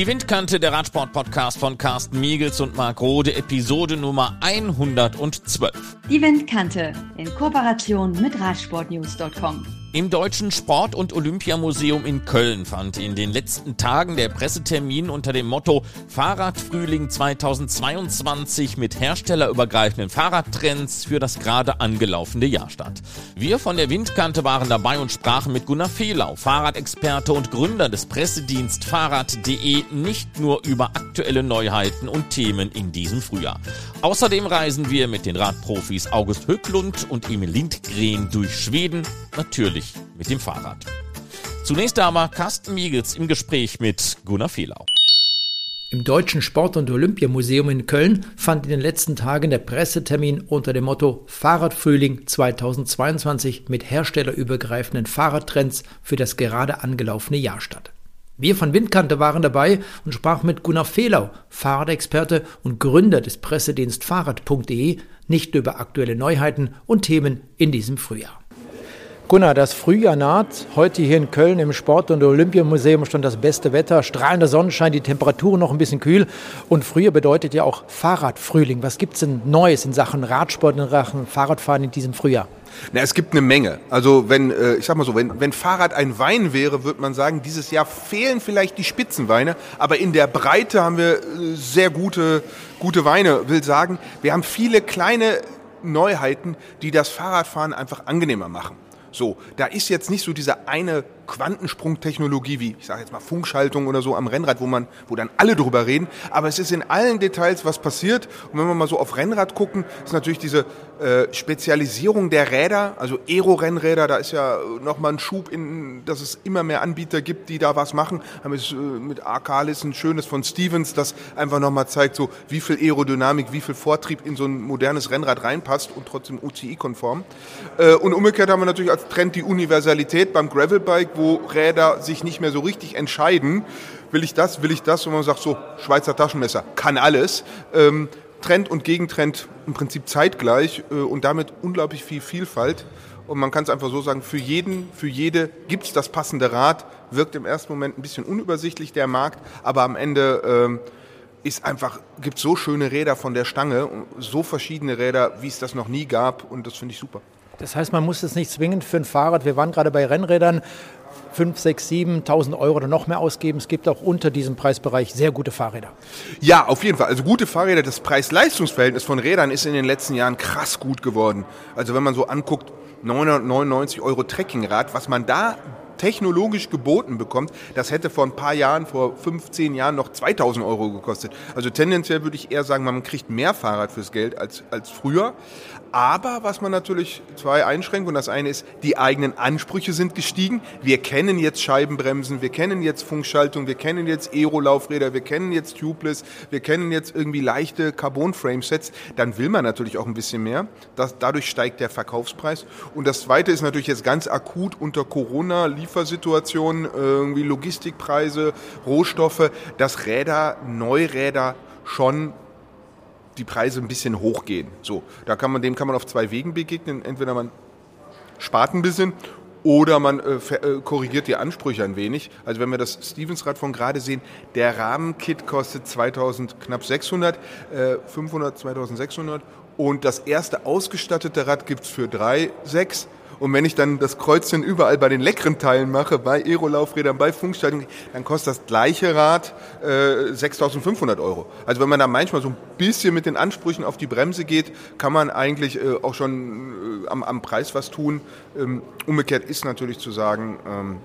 Die Windkante, der Radsport-Podcast von Carsten Miegels und Marc Rode, Episode Nummer 112. Die Windkante in Kooperation mit Radsportnews.com. Im Deutschen Sport- und Olympiamuseum in Köln fand in den letzten Tagen der Pressetermin unter dem Motto Fahrradfrühling 2022 mit herstellerübergreifenden Fahrradtrends für das gerade angelaufene Jahr statt. Wir von der Windkante waren dabei und sprachen mit Gunnar Fehlau, Fahrradexperte und Gründer des Pressedienst Fahrrad.de, nicht nur über aktuelle Neuheiten und Themen in diesem Frühjahr. Außerdem reisen wir mit den Radprofis August Höcklund und Emil Lindgren durch Schweden, natürlich natürlich mit dem Fahrrad. Zunächst aber Carsten Miegels im Gespräch mit Gunnar Fehlau. Im Deutschen Sport- und Olympiamuseum in Köln fand in den letzten Tagen der Pressetermin unter dem Motto Fahrradfrühling 2022 mit herstellerübergreifenden Fahrradtrends für das gerade angelaufene Jahr statt. Wir von Windkante waren dabei und sprachen mit Gunnar Fehlau, Fahrradexperte und Gründer des Pressedienst Fahrrad.de, nicht über aktuelle Neuheiten und Themen in diesem Frühjahr. Gunnar, das Frühjahr naht. Heute hier in Köln im Sport- und Olympiamuseum stand das beste Wetter, strahlender Sonnenschein, die Temperaturen noch ein bisschen kühl. Und früher bedeutet ja auch Fahrradfrühling. Was gibt es denn Neues in Sachen Radsport, in Sachen Fahrradfahren in diesem Frühjahr? Na, es gibt eine Menge. Also wenn, äh, ich sag mal so, wenn, wenn Fahrrad ein Wein wäre, würde man sagen, dieses Jahr fehlen vielleicht die Spitzenweine, aber in der Breite haben wir äh, sehr gute, gute Weine. Will sagen, wir haben viele kleine Neuheiten, die das Fahrradfahren einfach angenehmer machen. So, da ist jetzt nicht so diese eine Quantensprungtechnologie wie, ich sage jetzt mal Funkschaltung oder so am Rennrad, wo man, wo dann alle drüber reden. Aber es ist in allen Details was passiert. Und wenn wir mal so auf Rennrad gucken, ist natürlich diese äh, Spezialisierung der Räder, also Aero-Rennräder, da ist ja nochmal ein Schub in, dass es immer mehr Anbieter gibt, die da was machen. Haben es äh, mit Arcalis ein schönes von Stevens, das einfach nochmal zeigt, so wie viel Aerodynamik, wie viel Vortrieb in so ein modernes Rennrad reinpasst und trotzdem UCI-konform. Äh, und umgekehrt haben wir natürlich als Trend die Universalität beim Gravelbike, wo Räder sich nicht mehr so richtig entscheiden, will ich das, will ich das, und man sagt so, Schweizer Taschenmesser, kann alles. Ähm, Trend und Gegentrend im Prinzip zeitgleich äh, und damit unglaublich viel Vielfalt. Und man kann es einfach so sagen, für jeden, für jede gibt es das passende Rad, wirkt im ersten Moment ein bisschen unübersichtlich der Markt, aber am Ende ähm, ist einfach, gibt so schöne Räder von der Stange, so verschiedene Räder, wie es das noch nie gab und das finde ich super. Das heißt, man muss es nicht zwingend für ein Fahrrad, wir waren gerade bei Rennrädern, 5, 6, 7.000 Euro oder noch mehr ausgeben. Es gibt auch unter diesem Preisbereich sehr gute Fahrräder. Ja, auf jeden Fall. Also gute Fahrräder. Das Preis-Leistungs-Verhältnis von Rädern ist in den letzten Jahren krass gut geworden. Also wenn man so anguckt, 999 Euro Trekkingrad, was man da technologisch geboten bekommt, das hätte vor ein paar Jahren, vor 15 Jahren noch 2000 Euro gekostet. Also tendenziell würde ich eher sagen, man kriegt mehr Fahrrad fürs Geld als, als früher. Aber was man natürlich zwei Einschränkungen, das eine ist, die eigenen Ansprüche sind gestiegen. Wir kennen jetzt Scheibenbremsen, wir kennen jetzt Funkschaltung, wir kennen jetzt Aero-Laufräder, wir kennen jetzt Tubeless, wir kennen jetzt irgendwie leichte Carbon-Frame-Sets. Dann will man natürlich auch ein bisschen mehr. Das, dadurch steigt der Verkaufspreis. Und das zweite ist natürlich jetzt ganz akut unter Corona, Liefersituationen, irgendwie Logistikpreise, Rohstoffe, dass Räder, Neuräder schon die Preise ein bisschen hochgehen. So, da kann man, dem kann man auf zwei Wegen begegnen. Entweder man spart ein bisschen oder man äh, äh, korrigiert die Ansprüche ein wenig. Also wenn wir das Stevens-Rad von gerade sehen, der Rahmenkit kostet 2000, knapp 600, äh, 500, 2600 und das erste ausgestattete Rad gibt es für 3, 6 und wenn ich dann das Kreuzchen überall bei den leckeren Teilen mache, bei Aero-Laufrädern, bei Funkschaltung, dann kostet das gleiche Rad äh, 6.500 Euro. Also wenn man da manchmal so ein bisschen mit den Ansprüchen auf die Bremse geht, kann man eigentlich äh, auch schon äh, am, am, Preis was tun. Ähm, umgekehrt ist natürlich zu sagen, ähm,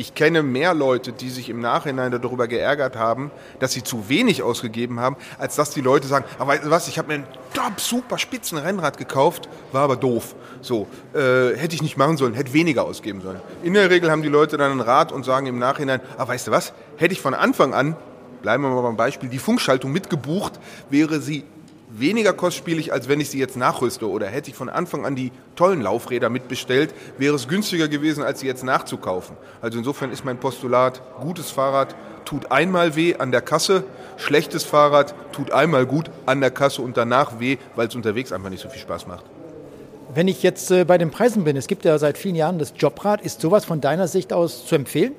ich kenne mehr Leute, die sich im Nachhinein darüber geärgert haben, dass sie zu wenig ausgegeben haben, als dass die Leute sagen, aber weißt du was, ich habe mir ein top, super spitzen Rennrad gekauft, war aber doof. So, äh, hätte ich nicht machen sollen, hätte weniger ausgeben sollen. In der Regel haben die Leute dann ein Rad und sagen im Nachhinein, ah, weißt du was, hätte ich von Anfang an, bleiben wir mal beim Beispiel, die Funkschaltung mitgebucht, wäre sie weniger kostspielig, als wenn ich sie jetzt nachrüste. Oder hätte ich von Anfang an die tollen Laufräder mitbestellt, wäre es günstiger gewesen, als sie jetzt nachzukaufen. Also insofern ist mein Postulat, gutes Fahrrad tut einmal weh an der Kasse, Schlechtes Fahrrad tut einmal gut an der Kasse und danach weh, weil es unterwegs einfach nicht so viel Spaß macht. Wenn ich jetzt äh, bei den Preisen bin, es gibt ja seit vielen Jahren das Jobrad, ist sowas von deiner Sicht aus zu empfehlen?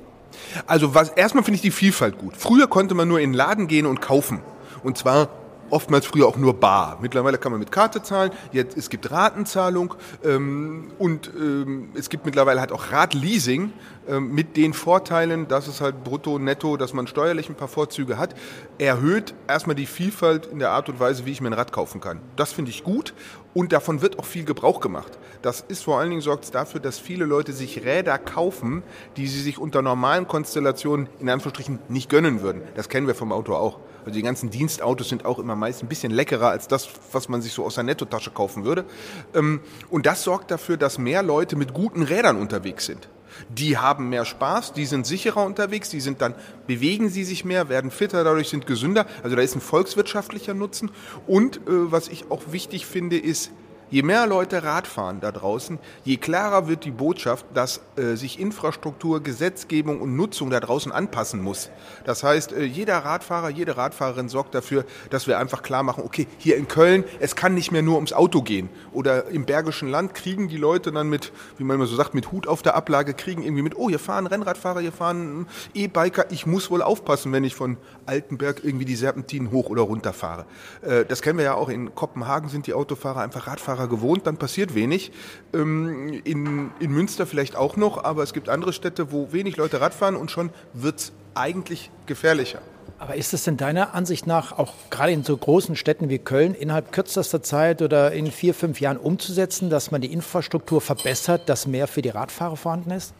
Also was erstmal finde ich die Vielfalt gut. Früher konnte man nur in den Laden gehen und kaufen. Und zwar oftmals früher auch nur bar. Mittlerweile kann man mit Karte zahlen, jetzt, es gibt Ratenzahlung ähm, und ähm, es gibt mittlerweile halt auch Radleasing ähm, mit den Vorteilen, dass es halt brutto, netto, dass man steuerlich ein paar Vorzüge hat, erhöht erstmal die Vielfalt in der Art und Weise, wie ich mir ein Rad kaufen kann. Das finde ich gut und davon wird auch viel Gebrauch gemacht. Das ist vor allen Dingen sorgt dafür, dass viele Leute sich Räder kaufen, die sie sich unter normalen Konstellationen in Anführungsstrichen nicht gönnen würden. Das kennen wir vom Auto auch. Also die ganzen Dienstautos sind auch immer meist ein bisschen leckerer als das, was man sich so aus der Nettotasche kaufen würde. Ähm, und das sorgt dafür, dass mehr Leute mit guten Rädern unterwegs sind. Die haben mehr Spaß, die sind sicherer unterwegs, die sind dann, bewegen sie sich mehr, werden fitter, dadurch sind gesünder. Also da ist ein volkswirtschaftlicher Nutzen. Und äh, was ich auch wichtig finde, ist, Je mehr Leute Rad fahren da draußen, je klarer wird die Botschaft, dass äh, sich Infrastruktur, Gesetzgebung und Nutzung da draußen anpassen muss. Das heißt, äh, jeder Radfahrer, jede Radfahrerin sorgt dafür, dass wir einfach klar machen, okay, hier in Köln, es kann nicht mehr nur ums Auto gehen. Oder im Bergischen Land kriegen die Leute dann mit, wie man immer so sagt, mit Hut auf der Ablage, kriegen irgendwie mit, oh, hier fahren Rennradfahrer, hier fahren E-Biker, ich muss wohl aufpassen, wenn ich von Altenberg irgendwie die Serpentinen hoch oder runter fahre. Äh, das kennen wir ja auch, in Kopenhagen sind die Autofahrer einfach Radfahrer Fahrer gewohnt, dann passiert wenig. Ähm, in, in Münster vielleicht auch noch, aber es gibt andere Städte, wo wenig Leute Radfahren und schon wird es eigentlich gefährlicher. Aber ist es denn deiner Ansicht nach auch gerade in so großen Städten wie Köln innerhalb kürzester Zeit oder in vier, fünf Jahren umzusetzen, dass man die Infrastruktur verbessert, dass mehr für die Radfahrer vorhanden ist?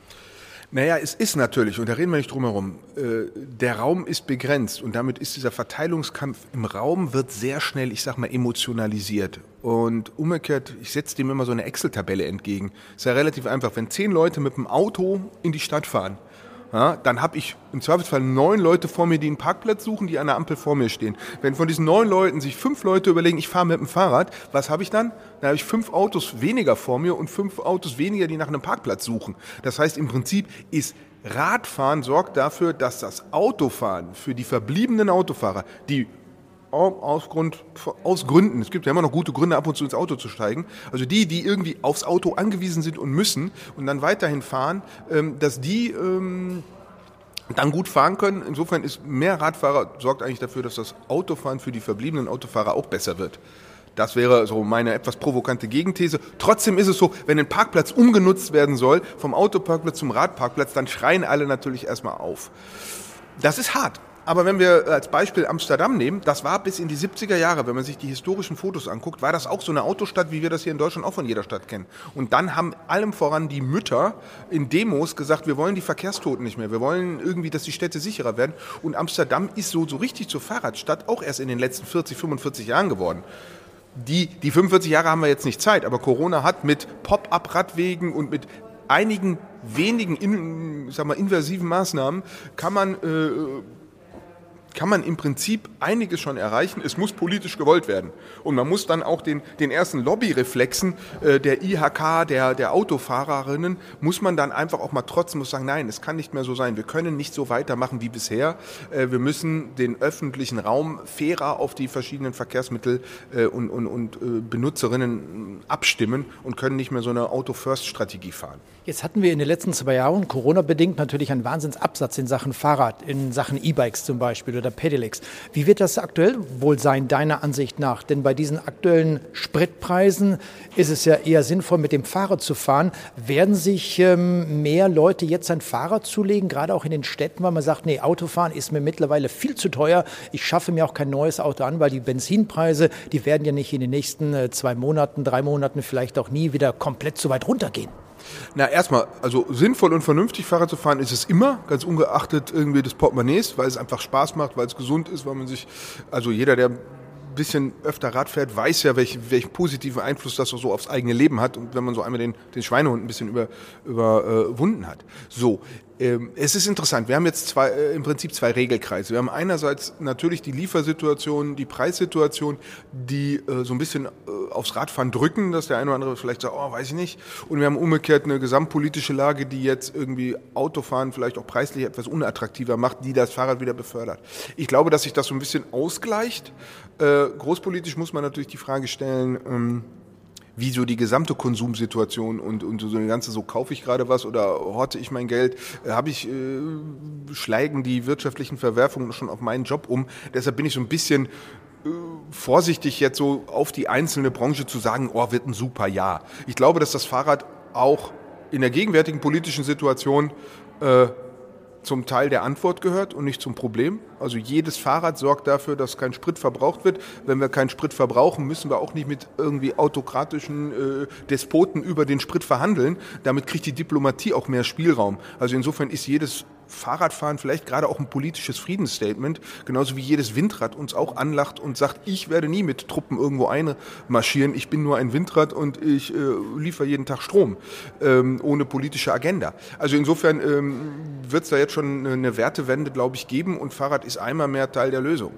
Naja, es ist natürlich, und da reden wir nicht drum herum, äh, der Raum ist begrenzt und damit ist dieser Verteilungskampf im Raum wird sehr schnell, ich sag mal, emotionalisiert. Und umgekehrt, ich setze dem immer so eine Excel-Tabelle entgegen. Ist ja relativ einfach. Wenn zehn Leute mit dem Auto in die Stadt fahren, ja, dann habe ich im Zweifelsfall neun Leute vor mir, die einen Parkplatz suchen, die an der Ampel vor mir stehen. Wenn von diesen neun Leuten sich fünf Leute überlegen, ich fahre mit dem Fahrrad, was habe ich dann? Dann habe ich fünf Autos weniger vor mir und fünf Autos weniger, die nach einem Parkplatz suchen. Das heißt, im Prinzip ist Radfahren sorgt dafür, dass das Autofahren für die verbliebenen Autofahrer, die aus, Grund, aus Gründen, es gibt ja immer noch gute Gründe, ab und zu ins Auto zu steigen, also die, die irgendwie aufs Auto angewiesen sind und müssen und dann weiterhin fahren, ähm, dass die ähm, dann gut fahren können. Insofern ist mehr Radfahrer, sorgt eigentlich dafür, dass das Autofahren für die verbliebenen Autofahrer auch besser wird. Das wäre so meine etwas provokante Gegenthese. Trotzdem ist es so, wenn ein Parkplatz umgenutzt werden soll, vom Autoparkplatz zum Radparkplatz, dann schreien alle natürlich erstmal auf. Das ist hart. Aber wenn wir als Beispiel Amsterdam nehmen, das war bis in die 70er Jahre, wenn man sich die historischen Fotos anguckt, war das auch so eine Autostadt, wie wir das hier in Deutschland auch von jeder Stadt kennen. Und dann haben allem voran die Mütter in Demos gesagt, wir wollen die Verkehrstoten nicht mehr, wir wollen irgendwie, dass die Städte sicherer werden. Und Amsterdam ist so, so richtig zur Fahrradstadt auch erst in den letzten 40, 45 Jahren geworden. Die, die 45 Jahre haben wir jetzt nicht Zeit, aber Corona hat mit Pop-up-Radwegen und mit einigen wenigen in, sag mal, invasiven Maßnahmen kann man äh, kann man im Prinzip einiges schon erreichen. Es muss politisch gewollt werden. Und man muss dann auch den, den ersten Lobbyreflexen äh, der IHK, der, der Autofahrerinnen, muss man dann einfach auch mal trotzdem muss sagen, nein, es kann nicht mehr so sein. Wir können nicht so weitermachen wie bisher. Äh, wir müssen den öffentlichen Raum fairer auf die verschiedenen Verkehrsmittel äh, und, und, und äh, Benutzerinnen abstimmen und können nicht mehr so eine Auto-First-Strategie fahren. Jetzt hatten wir in den letzten zwei Jahren Corona-bedingt natürlich einen Wahnsinnsabsatz in Sachen Fahrrad, in Sachen E-Bikes zum Beispiel oder Pedelecs. Wie wird das aktuell wohl sein, deiner Ansicht nach? Denn bei diesen aktuellen Spritpreisen ist es ja eher sinnvoll, mit dem Fahrrad zu fahren. Werden sich ähm, mehr Leute jetzt ein Fahrrad zulegen, gerade auch in den Städten, weil man sagt, nee, Autofahren ist mir mittlerweile viel zu teuer. Ich schaffe mir auch kein neues Auto an, weil die Benzinpreise, die werden ja nicht in den nächsten äh, zwei Monaten, drei Monaten vielleicht auch nie wieder komplett so weit runtergehen. Na, erstmal, also sinnvoll und vernünftig Fahrrad zu fahren ist es immer, ganz ungeachtet irgendwie des Portemonnaies, weil es einfach Spaß macht, weil es gesund ist, weil man sich, also jeder, der ein bisschen öfter Rad fährt, weiß ja, welch, welchen positiven Einfluss das so aufs eigene Leben hat und wenn man so einmal den, den Schweinehund ein bisschen über, überwunden hat. So, es ist interessant. Wir haben jetzt zwei, äh, im Prinzip zwei Regelkreise. Wir haben einerseits natürlich die Liefersituation, die Preissituation, die äh, so ein bisschen äh, aufs Radfahren drücken, dass der eine oder andere vielleicht sagt, oh, weiß ich nicht. Und wir haben umgekehrt eine gesamtpolitische Lage, die jetzt irgendwie Autofahren vielleicht auch preislich etwas unattraktiver macht, die das Fahrrad wieder befördert. Ich glaube, dass sich das so ein bisschen ausgleicht. Großpolitisch muss man natürlich die Frage stellen, ähm, wie so die gesamte Konsumsituation und, und so eine ganze, so kaufe ich gerade was oder horte ich mein Geld, äh, habe ich, äh, schlagen die wirtschaftlichen Verwerfungen schon auf meinen Job um. Deshalb bin ich so ein bisschen äh, vorsichtig jetzt so auf die einzelne Branche zu sagen, oh, wird ein super Jahr. Ich glaube, dass das Fahrrad auch in der gegenwärtigen politischen Situation äh, zum Teil der Antwort gehört und nicht zum Problem. Also jedes Fahrrad sorgt dafür, dass kein Sprit verbraucht wird. Wenn wir keinen Sprit verbrauchen, müssen wir auch nicht mit irgendwie autokratischen äh, Despoten über den Sprit verhandeln. Damit kriegt die Diplomatie auch mehr Spielraum. Also insofern ist jedes Fahrradfahren vielleicht gerade auch ein politisches Friedensstatement, genauso wie jedes Windrad uns auch anlacht und sagt, ich werde nie mit Truppen irgendwo einmarschieren, ich bin nur ein Windrad und ich äh, liefere jeden Tag Strom, ähm, ohne politische Agenda. Also insofern ähm, wird es da jetzt schon eine Wertewende, glaube ich, geben und Fahrrad ist einmal mehr Teil der Lösung.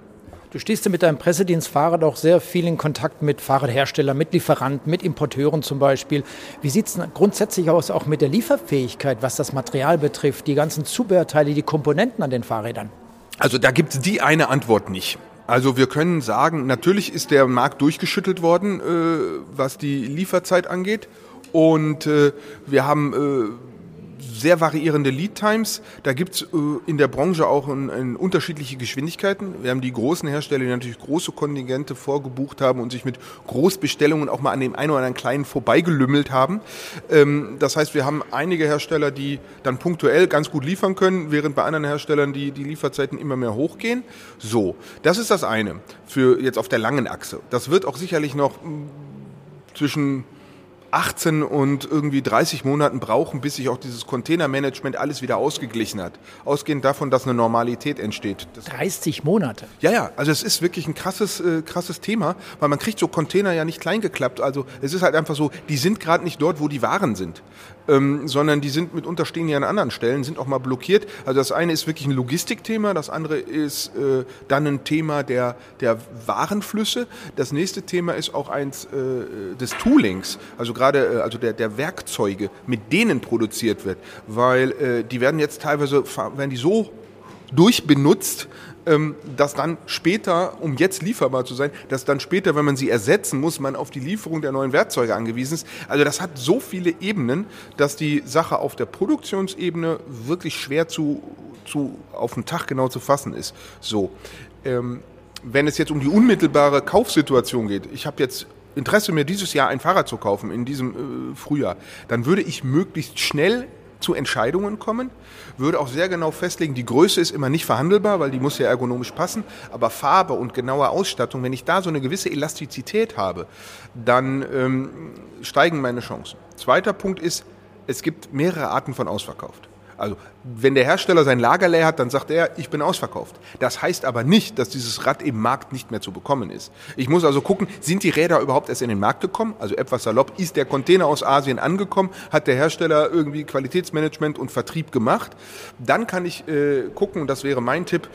Du stehst ja mit deinem Pressedienst Fahrrad auch sehr viel in Kontakt mit Fahrradherstellern, mit Lieferanten, mit Importeuren zum Beispiel. Wie sieht es grundsätzlich aus, auch mit der Lieferfähigkeit, was das Material betrifft, die ganzen Zubehörteile, die Komponenten an den Fahrrädern? Also da gibt es die eine Antwort nicht. Also wir können sagen, natürlich ist der Markt durchgeschüttelt worden, äh, was die Lieferzeit angeht. Und äh, wir haben äh, sehr variierende Lead Times. Da gibt es äh, in der Branche auch in, in unterschiedliche Geschwindigkeiten. Wir haben die großen Hersteller, die natürlich große Kontingente vorgebucht haben und sich mit Großbestellungen auch mal an dem einen oder anderen kleinen vorbeigelümmelt haben. Ähm, das heißt, wir haben einige Hersteller, die dann punktuell ganz gut liefern können, während bei anderen Herstellern die, die Lieferzeiten immer mehr hochgehen. So, das ist das eine für jetzt auf der langen Achse. Das wird auch sicherlich noch mm, zwischen 18 und irgendwie 30 Monaten brauchen, bis sich auch dieses Containermanagement alles wieder ausgeglichen hat. Ausgehend davon, dass eine Normalität entsteht. Das 30 Monate? Ja, ja. Also es ist wirklich ein krasses, äh, krasses Thema, weil man kriegt so Container ja nicht klein geklappt. Also es ist halt einfach so, die sind gerade nicht dort, wo die Waren sind ähm, sondern die sind mitunter stehen hier an anderen Stellen, sind auch mal blockiert. Also das eine ist wirklich ein Logistikthema, das andere ist äh, dann ein Thema der, der Warenflüsse. Das nächste Thema ist auch eins äh, des Toolings, also gerade äh, also der, der Werkzeuge, mit denen produziert wird, weil äh, die werden jetzt teilweise werden die so durchbenutzt, ähm, dass dann später, um jetzt lieferbar zu sein, dass dann später, wenn man sie ersetzen muss, man auf die Lieferung der neuen Werkzeuge angewiesen ist. Also das hat so viele Ebenen, dass die Sache auf der Produktionsebene wirklich schwer zu, zu auf den Tag genau zu fassen ist. So, ähm, wenn es jetzt um die unmittelbare Kaufsituation geht, ich habe jetzt Interesse, mir dieses Jahr ein Fahrrad zu kaufen, in diesem äh, Frühjahr, dann würde ich möglichst schnell zu Entscheidungen kommen, würde auch sehr genau festlegen, die Größe ist immer nicht verhandelbar, weil die muss ja ergonomisch passen, aber Farbe und genaue Ausstattung, wenn ich da so eine gewisse Elastizität habe, dann ähm, steigen meine Chancen. Zweiter Punkt ist, es gibt mehrere Arten von ausverkauft. Also wenn der Hersteller sein Lager leer hat, dann sagt er, ich bin ausverkauft. Das heißt aber nicht, dass dieses Rad im Markt nicht mehr zu bekommen ist. Ich muss also gucken, sind die Räder überhaupt erst in den Markt gekommen? Also etwas salopp, ist der Container aus Asien angekommen? Hat der Hersteller irgendwie Qualitätsmanagement und Vertrieb gemacht? Dann kann ich äh, gucken, und das wäre mein Tipp,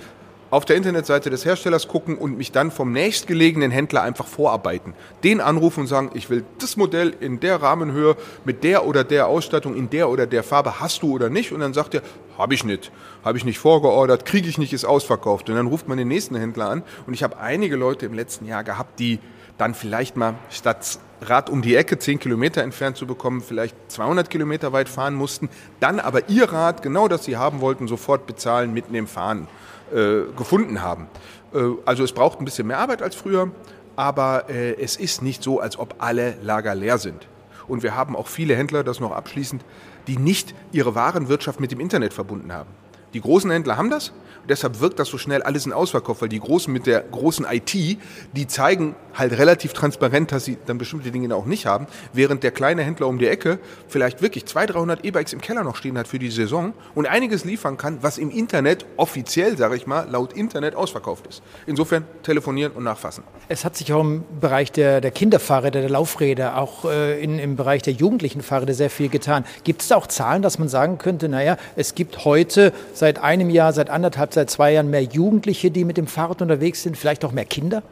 auf der Internetseite des Herstellers gucken und mich dann vom nächstgelegenen Händler einfach vorarbeiten. Den anrufen und sagen, ich will das Modell in der Rahmenhöhe mit der oder der Ausstattung in der oder der Farbe hast du oder nicht? Und dann sagt er, habe ich nicht, habe ich nicht vorgeordert, kriege ich nicht, ist ausverkauft. Und dann ruft man den nächsten Händler an. Und ich habe einige Leute im letzten Jahr gehabt, die dann vielleicht mal statt Rad um die Ecke, 10 Kilometer entfernt zu bekommen, vielleicht 200 Kilometer weit fahren mussten, dann aber ihr Rad, genau das sie haben wollten, sofort bezahlen, mitnehmen, fahren äh, gefunden haben. Äh, also es braucht ein bisschen mehr Arbeit als früher, aber äh, es ist nicht so, als ob alle Lager leer sind. Und wir haben auch viele Händler, das noch abschließend, die nicht ihre Warenwirtschaft mit dem Internet verbunden haben. Die großen Händler haben das, deshalb wirkt das so schnell alles in Ausverkauf, weil die Großen mit der großen IT, die zeigen halt relativ transparent, dass sie dann bestimmte Dinge auch nicht haben, während der kleine Händler um die Ecke vielleicht wirklich 200, 300 E-Bikes im Keller noch stehen hat für die Saison und einiges liefern kann, was im Internet offiziell, sage ich mal, laut Internet ausverkauft ist. Insofern telefonieren und nachfassen. Es hat sich auch im Bereich der, der Kinderfahrräder, der Laufräder, auch äh, in, im Bereich der jugendlichen Fahrräder sehr viel getan. Gibt es da auch Zahlen, dass man sagen könnte, naja, es gibt heute seit einem Jahr, seit anderthalb, seit zwei Jahren mehr Jugendliche, die mit dem Fahrrad unterwegs sind, vielleicht auch mehr Kinder?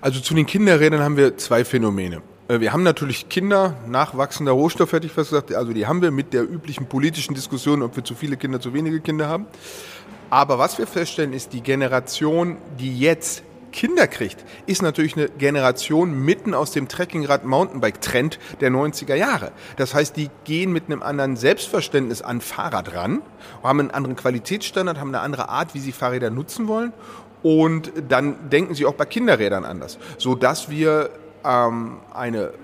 Also zu den Kinderrädern haben wir zwei Phänomene. Äh, wir haben natürlich Kinder, nachwachsender Rohstoff, hätte ich fast gesagt. Also die haben wir mit der üblichen politischen Diskussion, ob wir zu viele Kinder, zu wenige Kinder haben. Aber was wir feststellen, ist, die Generation, die jetzt Kinder kriegt, ist natürlich eine Generation mitten aus dem Trekkingrad-Mountainbike-Trend der 90er Jahre. Das heißt, die gehen mit einem anderen Selbstverständnis an Fahrrad ran, haben einen anderen Qualitätsstandard, haben eine andere Art, wie sie Fahrräder nutzen wollen. Und dann denken sie auch bei Kinderrädern anders, sodass wir ähm, eine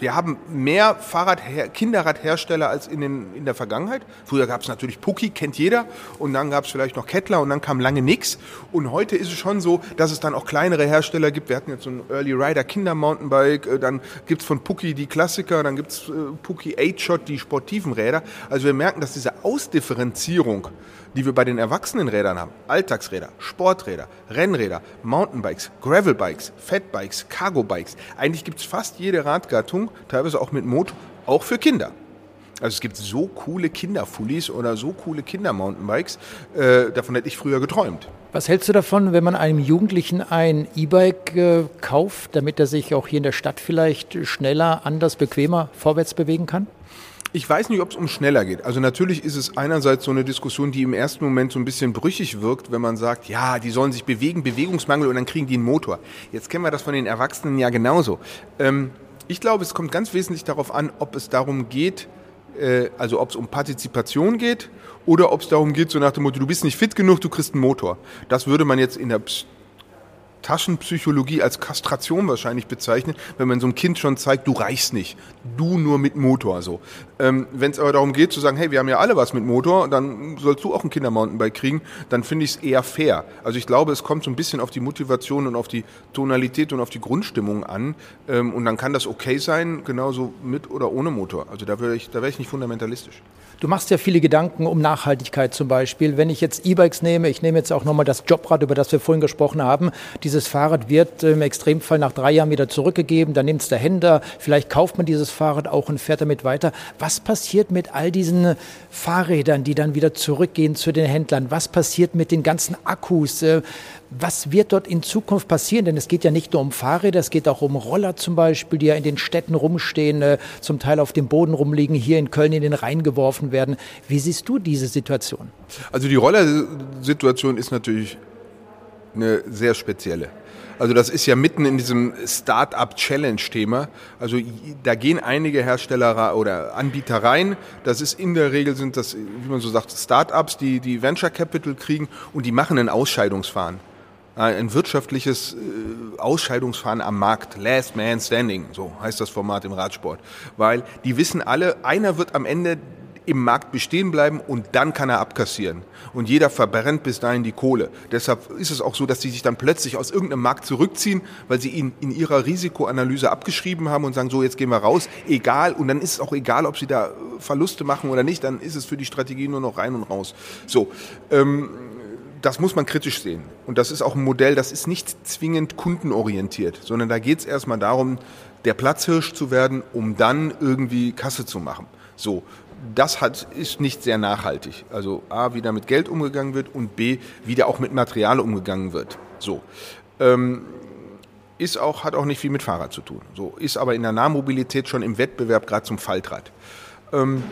wir haben mehr Fahrrad Kinderradhersteller als in, den, in der Vergangenheit. Früher gab es natürlich Pucki, kennt jeder. Und dann gab es vielleicht noch Kettler und dann kam lange nichts. Und heute ist es schon so, dass es dann auch kleinere Hersteller gibt. Wir hatten jetzt so ein Early Rider Kinder Mountainbike. Äh, dann gibt es von Pucki die Klassiker. Dann gibt es äh, Pucki 8-Shot, die sportiven Räder. Also wir merken, dass diese Ausdifferenzierung die wir bei den Erwachsenenrädern haben, Alltagsräder, Sporträder, Rennräder, Mountainbikes, Gravelbikes, Fatbikes, Cargobikes, eigentlich gibt es fast jede Radgattung, teilweise auch mit Motor, auch für Kinder. Also es gibt so coole Kinderfullis oder so coole Kindermountainbikes, äh, davon hätte ich früher geträumt. Was hältst du davon, wenn man einem Jugendlichen ein E-Bike äh, kauft, damit er sich auch hier in der Stadt vielleicht schneller, anders, bequemer vorwärts bewegen kann? Ich weiß nicht, ob es um schneller geht. Also natürlich ist es einerseits so eine Diskussion, die im ersten Moment so ein bisschen brüchig wirkt, wenn man sagt, ja, die sollen sich bewegen, Bewegungsmangel und dann kriegen die einen Motor. Jetzt kennen wir das von den Erwachsenen ja genauso. Ähm, ich glaube, es kommt ganz wesentlich darauf an, ob es darum geht, äh, also ob es um Partizipation geht oder ob es darum geht, so nach dem Motto, du bist nicht fit genug, du kriegst einen Motor. Das würde man jetzt in der Taschenpsychologie als Kastration wahrscheinlich bezeichnen, wenn man so einem Kind schon zeigt, du reichst nicht, du nur mit Motor so. Ähm, wenn es aber darum geht zu sagen, hey, wir haben ja alle was mit Motor, dann sollst du auch ein Kindermountainbike kriegen, dann finde ich es eher fair. Also ich glaube, es kommt so ein bisschen auf die Motivation und auf die Tonalität und auf die Grundstimmung an ähm, und dann kann das okay sein, genauso mit oder ohne Motor. Also da wäre ich, da wäre ich nicht fundamentalistisch. Du machst ja viele Gedanken um Nachhaltigkeit zum Beispiel. Wenn ich jetzt E-Bikes nehme, ich nehme jetzt auch nochmal das Jobrad, über das wir vorhin gesprochen haben. Dieses Fahrrad wird im Extremfall nach drei Jahren wieder zurückgegeben. Dann nimmt es der Händler. Vielleicht kauft man dieses Fahrrad auch und fährt damit weiter. Was passiert mit all diesen Fahrrädern, die dann wieder zurückgehen zu den Händlern? Was passiert mit den ganzen Akkus? Äh, was wird dort in Zukunft passieren? Denn es geht ja nicht nur um Fahrräder, es geht auch um Roller zum Beispiel, die ja in den Städten rumstehen, äh, zum Teil auf dem Boden rumliegen, hier in Köln in den Rhein geworfen werden. Wie siehst du diese Situation? Also die Rollersituation ist natürlich eine sehr spezielle. Also das ist ja mitten in diesem Start-up-Challenge-Thema. Also da gehen einige Hersteller oder Anbieter rein. Das ist in der Regel sind das, wie man so sagt, Start-ups, die die Venture Capital kriegen und die machen ein Ausscheidungsfahren ein wirtschaftliches äh, Ausscheidungsfahren am Markt. Last Man Standing, so heißt das Format im Radsport. Weil die wissen alle, einer wird am Ende im Markt bestehen bleiben und dann kann er abkassieren. Und jeder verbrennt bis dahin die Kohle. Deshalb ist es auch so, dass sie sich dann plötzlich aus irgendeinem Markt zurückziehen, weil sie ihn in ihrer Risikoanalyse abgeschrieben haben und sagen, so jetzt gehen wir raus, egal. Und dann ist es auch egal, ob sie da Verluste machen oder nicht, dann ist es für die Strategie nur noch rein und raus. So, ähm, das muss man kritisch sehen. Und das ist auch ein Modell, das ist nicht zwingend kundenorientiert, sondern da geht es erstmal darum, der Platzhirsch zu werden, um dann irgendwie Kasse zu machen. So, das hat, ist nicht sehr nachhaltig. Also A, wie da mit Geld umgegangen wird und B, wie da auch mit Material umgegangen wird. So. Ähm, ist auch, hat auch nicht viel mit Fahrrad zu tun. So, ist aber in der Nahmobilität schon im Wettbewerb gerade zum Faltrad. Ähm,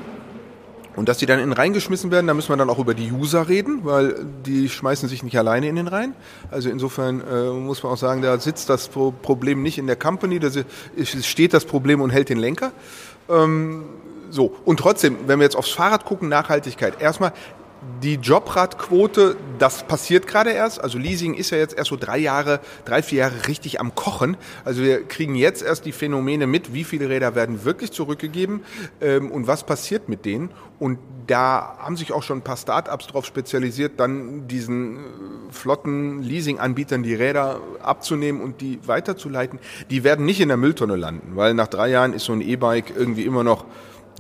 und dass die dann in den Rhein geschmissen werden, da müssen wir dann auch über die User reden, weil die schmeißen sich nicht alleine in den Rhein. Also insofern äh, muss man auch sagen, da sitzt das Problem nicht in der Company, da steht das Problem und hält den Lenker. Ähm, so, und trotzdem, wenn wir jetzt aufs Fahrrad gucken, Nachhaltigkeit. Erstmal, die Jobradquote, das passiert gerade erst. Also Leasing ist ja jetzt erst so drei Jahre, drei, vier Jahre richtig am Kochen. Also wir kriegen jetzt erst die Phänomene mit, wie viele Räder werden wirklich zurückgegeben ähm, und was passiert mit denen. Und da haben sich auch schon ein paar Startups darauf spezialisiert, dann diesen äh, flotten Leasing-Anbietern die Räder abzunehmen und die weiterzuleiten. Die werden nicht in der Mülltonne landen, weil nach drei Jahren ist so ein E-Bike irgendwie immer noch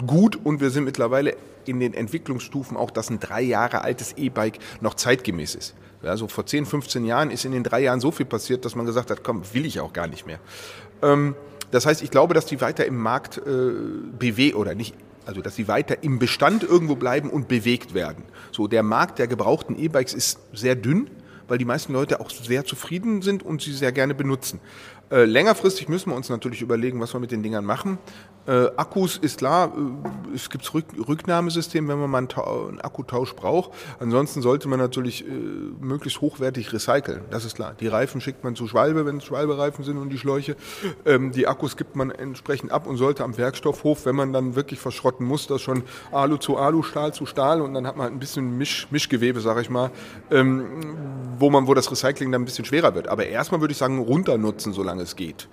gut und wir sind mittlerweile in den Entwicklungsstufen auch, dass ein drei Jahre altes E-Bike noch zeitgemäß ist. Also vor 10, 15 Jahren ist in den drei Jahren so viel passiert, dass man gesagt hat, komm, will ich auch gar nicht mehr. Ähm, das heißt, ich glaube, dass die weiter im Markt äh, bewegen oder nicht, also dass sie weiter im Bestand irgendwo bleiben und bewegt werden. So, der Markt der gebrauchten E-Bikes ist sehr dünn, weil die meisten Leute auch sehr zufrieden sind und sie sehr gerne benutzen. Äh, längerfristig müssen wir uns natürlich überlegen, was wir mit den Dingern machen. Äh, Akkus ist klar, äh, es gibt Rück Rücknahmesystem, wenn man mal einen, einen, Akkutausch braucht. Ansonsten sollte man natürlich äh, möglichst hochwertig recyceln. Das ist klar. Die Reifen schickt man zu Schwalbe, wenn es Schwalbereifen sind und die Schläuche. Ähm, die Akkus gibt man entsprechend ab und sollte am Werkstoffhof, wenn man dann wirklich verschrotten muss, das schon Alu zu Alu, Stahl zu Stahl und dann hat man halt ein bisschen Misch, Mischgewebe, sage ich mal, ähm, wo man, wo das Recycling dann ein bisschen schwerer wird. Aber erstmal würde ich sagen, runter nutzen, solange es geht.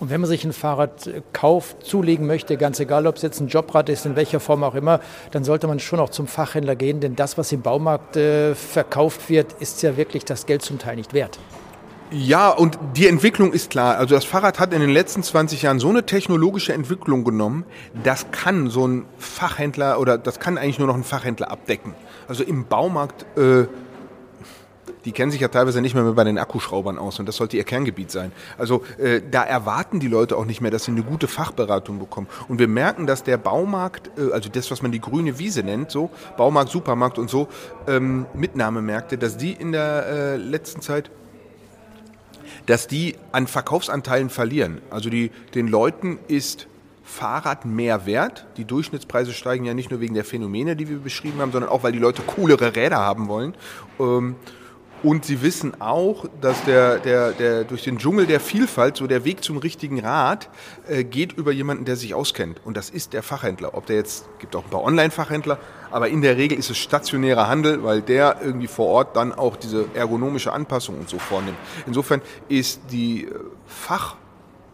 Und wenn man sich ein Fahrrad äh, kauft, zulegen möchte, ganz egal, ob es jetzt ein Jobrad ist, in welcher Form auch immer, dann sollte man schon auch zum Fachhändler gehen, denn das, was im Baumarkt äh, verkauft wird, ist ja wirklich das Geld zum Teil nicht wert. Ja, und die Entwicklung ist klar. Also das Fahrrad hat in den letzten 20 Jahren so eine technologische Entwicklung genommen, das kann so ein Fachhändler oder das kann eigentlich nur noch ein Fachhändler abdecken. Also im Baumarkt äh, die kennen sich ja teilweise nicht mehr, mehr bei den Akkuschraubern aus und das sollte ihr Kerngebiet sein. Also äh, da erwarten die Leute auch nicht mehr, dass sie eine gute Fachberatung bekommen. Und wir merken, dass der Baumarkt, äh, also das, was man die grüne Wiese nennt, so Baumarkt, Supermarkt und so, ähm, Mitnahmemärkte, dass die in der äh, letzten Zeit dass die an Verkaufsanteilen verlieren. Also die, den Leuten ist Fahrrad mehr wert. Die Durchschnittspreise steigen ja nicht nur wegen der Phänomene, die wir beschrieben haben, sondern auch, weil die Leute coolere Räder haben wollen. Ähm, und sie wissen auch, dass der, der, der durch den Dschungel der Vielfalt so der Weg zum richtigen Rad äh, geht über jemanden, der sich auskennt. Und das ist der Fachhändler. Ob der jetzt, gibt auch ein paar Online-Fachhändler, aber in der Regel ist es stationärer Handel, weil der irgendwie vor Ort dann auch diese ergonomische Anpassung und so vornimmt. Insofern ist die äh,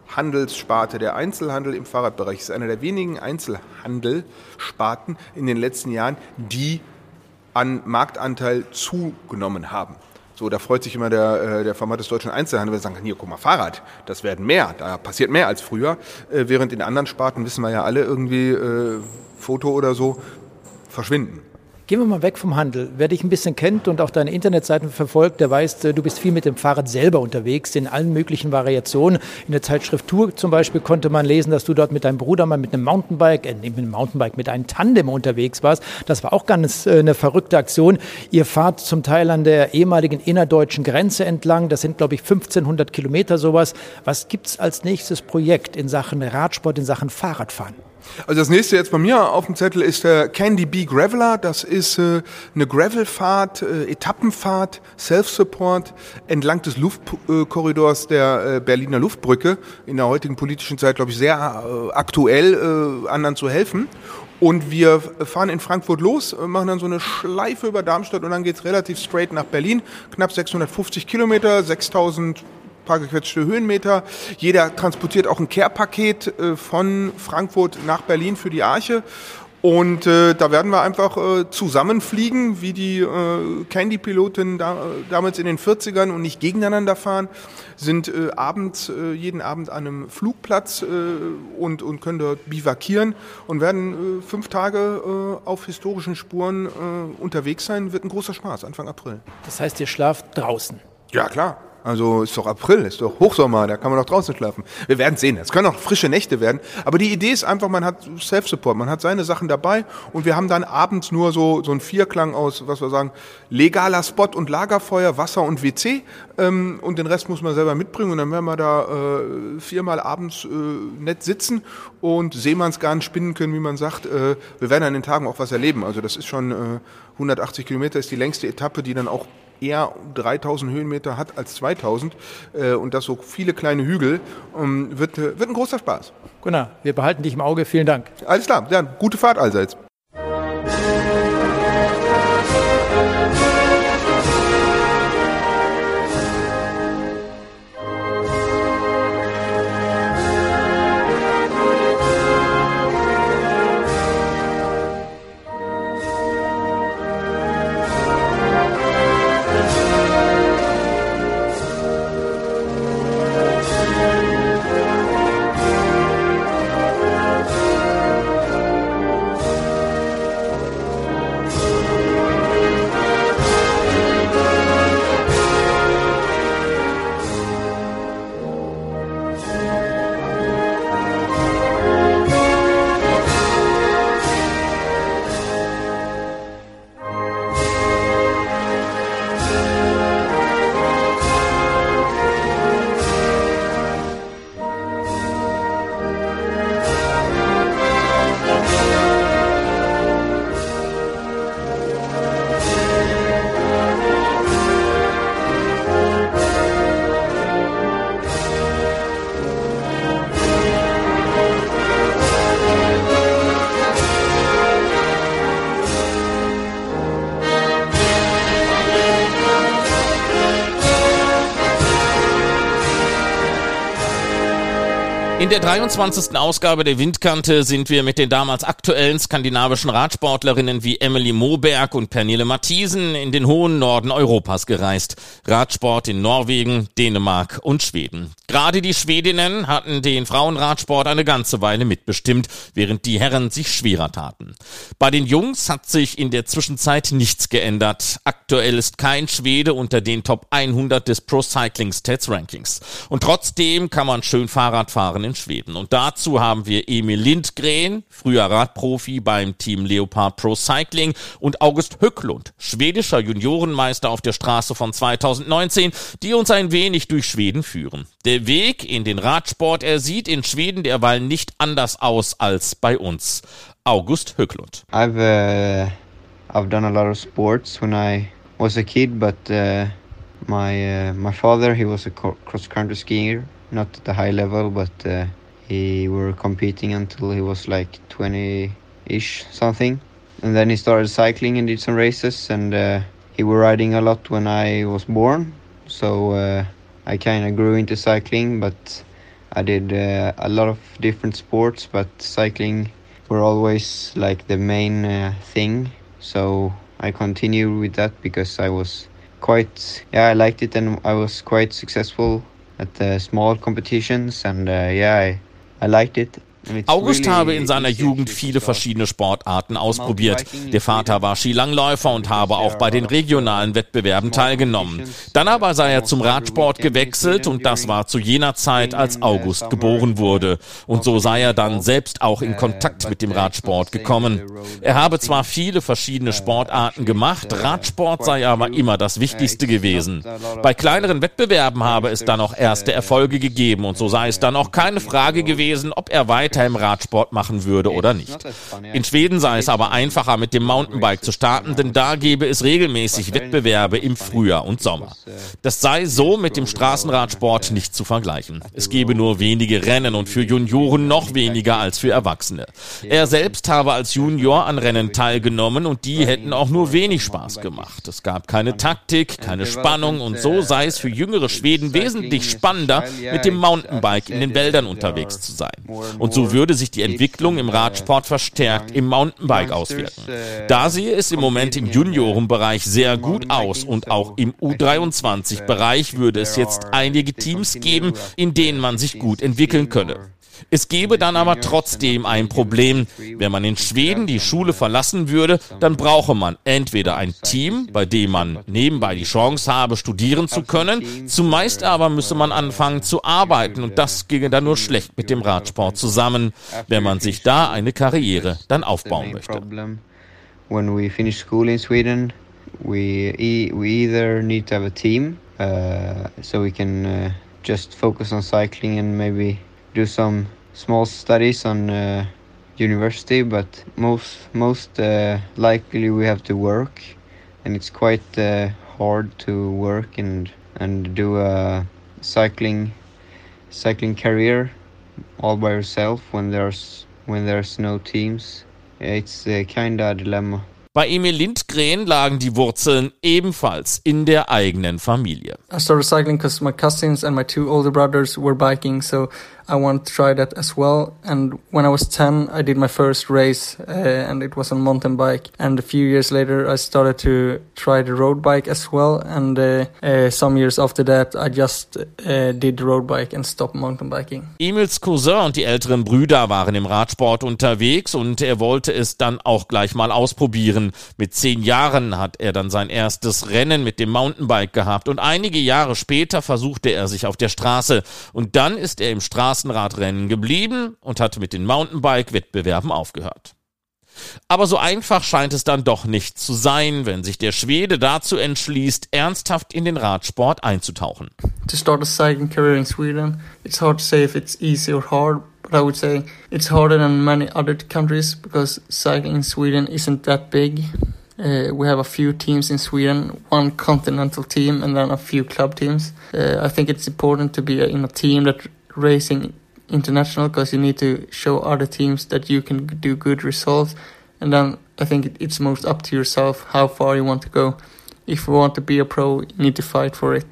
Fachhandelssparte, der Einzelhandel im Fahrradbereich, ist einer der wenigen Einzelhandelssparten in den letzten Jahren, die an Marktanteil zugenommen haben. So, da freut sich immer der, äh, der Format des deutschen Einzelhandels, wenn sie sagen, hier, guck mal, Fahrrad, das werden mehr, da passiert mehr als früher. Äh, während in anderen Sparten, wissen wir ja alle, irgendwie äh, Foto oder so, verschwinden. Gehen wir mal weg vom Handel. Wer dich ein bisschen kennt und auch deine Internetseiten verfolgt, der weiß, äh, du bist viel mit dem Fahrrad selber unterwegs, in allen möglichen Variationen. In der Zeitschrift Tour zum Beispiel konnte man lesen, dass du dort mit deinem Bruder mal mit einem Mountainbike, äh, mit einem Mountainbike, mit einem Tandem unterwegs warst. Das war auch ganz äh, eine verrückte Aktion. Ihr fahrt zum Teil an der ehemaligen innerdeutschen Grenze entlang. Das sind, glaube ich, 1500 Kilometer sowas. Was gibt's als nächstes Projekt in Sachen Radsport, in Sachen Fahrradfahren? Also das nächste jetzt bei mir auf dem Zettel ist der Candy Bee Graveler. Das ist äh, eine Gravelfahrt, äh, Etappenfahrt, Self-Support entlang des Luftkorridors der äh, Berliner Luftbrücke. In der heutigen politischen Zeit, glaube ich, sehr äh, aktuell, äh, anderen zu helfen. Und wir fahren in Frankfurt los, machen dann so eine Schleife über Darmstadt und dann geht's relativ straight nach Berlin. Knapp 650 Kilometer, 6000 paar gequetschte Höhenmeter. Jeder transportiert auch ein Care-Paket äh, von Frankfurt nach Berlin für die Arche. Und äh, da werden wir einfach äh, zusammenfliegen, wie die äh, Candy-Piloten da, äh, damals in den 40ern und nicht gegeneinander fahren, sind äh, abends, äh, jeden Abend an einem Flugplatz äh, und, und können dort bivakieren und werden äh, fünf Tage äh, auf historischen Spuren äh, unterwegs sein. Wird ein großer Spaß, Anfang April. Das heißt, ihr schlaft draußen? Ja, klar. Also ist doch April, ist doch Hochsommer, da kann man doch draußen schlafen. Wir werden sehen. Es können auch frische Nächte werden. Aber die Idee ist einfach, man hat Self-Support, man hat seine Sachen dabei und wir haben dann abends nur so, so einen Vierklang aus, was wir sagen, legaler Spot und Lagerfeuer, Wasser und WC. Ähm, und den Rest muss man selber mitbringen und dann werden wir da äh, viermal abends äh, nett sitzen und Seemannsgarn spinnen können, wie man sagt. Äh, wir werden an den Tagen auch was erleben. Also das ist schon äh, 180 Kilometer ist die längste Etappe, die dann auch eher 3000 Höhenmeter hat als 2000 äh, und das so viele kleine Hügel, ähm, wird, äh, wird ein großer Spaß. Gunnar, wir behalten dich im Auge. Vielen Dank. Alles klar, ja, gute Fahrt allseits. In der 23. Ausgabe der Windkante sind wir mit den damals aktuellen skandinavischen Radsportlerinnen wie Emily Moberg und Pernille Mathiesen in den hohen Norden Europas gereist. Radsport in Norwegen, Dänemark und Schweden. Gerade die Schwedinnen hatten den Frauenradsport eine ganze Weile mitbestimmt, während die Herren sich schwerer taten. Bei den Jungs hat sich in der Zwischenzeit nichts geändert. Aktuell ist kein Schwede unter den Top 100 des Pro Cycling Stats Rankings. Und trotzdem kann man schön Fahrrad fahren in Schweden. Und dazu haben wir Emil Lindgren, früher Radprofi beim Team Leopard Pro Cycling und August Höcklund, schwedischer Juniorenmeister auf der Straße von 2019, die uns ein wenig durch Schweden führen. Der Weg in den Radsport, er sieht in Schweden derweil nicht anders aus als bei uns. August Höcklund. I've, uh, I've done a lot of sports when I was a kid, but uh, my, uh, my father, he was a cross-country skier not at a high level, but uh, he were competing until he was like 20-ish something. And then he started cycling and did some races, and uh, he were riding a lot when I was born. So uh, I kind of grew into cycling, but I did uh, a lot of different sports, but cycling were always like the main uh, thing. So I continued with that because I was quite, yeah, I liked it and I was quite successful at the small competitions, and uh, yeah, I, I liked it. August habe in seiner Jugend viele verschiedene Sportarten ausprobiert. Der Vater war Skilangläufer und habe auch bei den regionalen Wettbewerben teilgenommen. Dann aber sei er zum Radsport gewechselt und das war zu jener Zeit, als August geboren wurde. Und so sei er dann selbst auch in Kontakt mit dem Radsport gekommen. Er habe zwar viele verschiedene Sportarten gemacht, Radsport sei aber immer das Wichtigste gewesen. Bei kleineren Wettbewerben habe es dann auch erste Erfolge gegeben und so sei es dann auch keine Frage gewesen, ob er weiter im Radsport machen würde oder nicht. In Schweden sei es aber einfacher, mit dem Mountainbike zu starten, denn da gäbe es regelmäßig Wettbewerbe im Frühjahr und Sommer. Das sei so mit dem Straßenradsport nicht zu vergleichen. Es gebe nur wenige Rennen und für Junioren noch weniger als für Erwachsene. Er selbst habe als Junior an Rennen teilgenommen und die hätten auch nur wenig Spaß gemacht. Es gab keine Taktik, keine Spannung und so sei es für jüngere Schweden wesentlich spannender, mit dem Mountainbike in den Wäldern unterwegs zu sein. Und so würde sich die Entwicklung im Radsport verstärkt im Mountainbike auswirken. Da sehe es im Moment im Juniorenbereich sehr gut aus und auch im U23-Bereich würde es jetzt einige Teams geben, in denen man sich gut entwickeln könne. Es gäbe dann aber trotzdem ein Problem. Wenn man in Schweden die Schule verlassen würde, dann brauche man entweder ein Team, bei dem man nebenbei die Chance habe, studieren zu können, zumeist aber müsse man anfangen zu arbeiten und das ginge dann nur schlecht mit dem Radsport zusammen, wenn man sich da eine Karriere dann aufbauen möchte. When we finish school in Sweden, we, e we either need to have a team, uh, so we can uh, just focus on cycling and maybe do some small studies on uh, university, but most most uh, likely we have to work, and it's quite uh, hard to work and and do a cycling cycling career all by yourself when there's when there's no teams. It's a kind of dilemma. Bei Emil Lindgren lagen die Wurzeln ebenfalls in der eigenen Familie. I started cycling because my cousins and my two older brothers were biking, so I wanted to try that as well. And when I was 10, I did my first race, uh, and it was on mountain bike. And a few years later, I started to try the road bike as well. And uh, uh, some years after that, I just uh, did road bike and stopped mountain biking. Emils Cousin und die älteren Brüder waren im Radsport unterwegs und er wollte es dann auch gleich mal ausprobieren. Mit zehn Jahren hat er dann sein erstes Rennen mit dem Mountainbike gehabt und einige Jahre später versuchte er sich auf der Straße. Und dann ist er im Straßen Straßenradrennen geblieben und hat mit den Mountainbike-Wettbewerben aufgehört. Aber so einfach scheint es dann doch nicht zu sein, wenn sich der Schwede dazu entschließt, ernsthaft in den Radsport einzutauchen. To start a cycling career in Sweden, it's hard to say if it's easy or hard, but I would say it's harder than many other countries because cycling in Sweden isn't that big. Uh, we have a few teams in Sweden, one continental team and then a few club teams. Uh, I think it's important to be in a team that racing international because you need to show other teams that you can do good results and then I think it's most up to yourself how far you want to go. If you want to be a pro, you need to fight for it.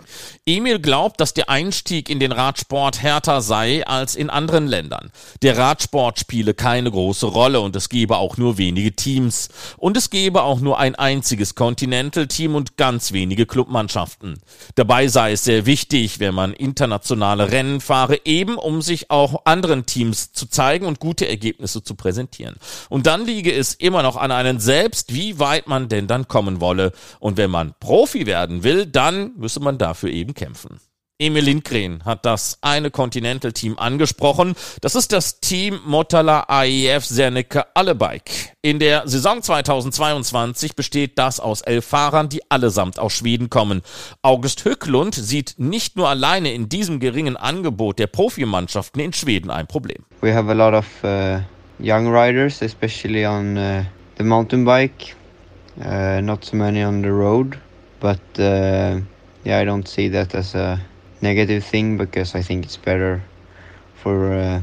Emil glaubt, dass der Einstieg in den Radsport härter sei als in anderen Ländern. Der Radsport spiele keine große Rolle und es gebe auch nur wenige Teams. Und es gebe auch nur ein einziges Continental-Team und ganz wenige Clubmannschaften. Dabei sei es sehr wichtig, wenn man internationale Rennen fahre, eben um sich auch anderen Teams zu zeigen und gute Ergebnisse zu präsentieren. Und dann liege es immer noch an einen selbst, wie weit man denn dann kommen wolle. Und wenn man Profi werden will, dann müsse man dafür eben kämpfen. Emil Lindgren hat das eine Continental-Team angesprochen. Das ist das Team Motala AEF Serneke Allebike. In der Saison 2022 besteht das aus elf Fahrern, die allesamt aus Schweden kommen. August Höcklund sieht nicht nur alleine in diesem geringen Angebot der Profimannschaften in Schweden ein Problem. We have a lot of uh, young riders, especially on uh, the mountain bike. Uh, not so many on the road, but uh, yeah, I don't see that as a negative thing because I think it's better for uh,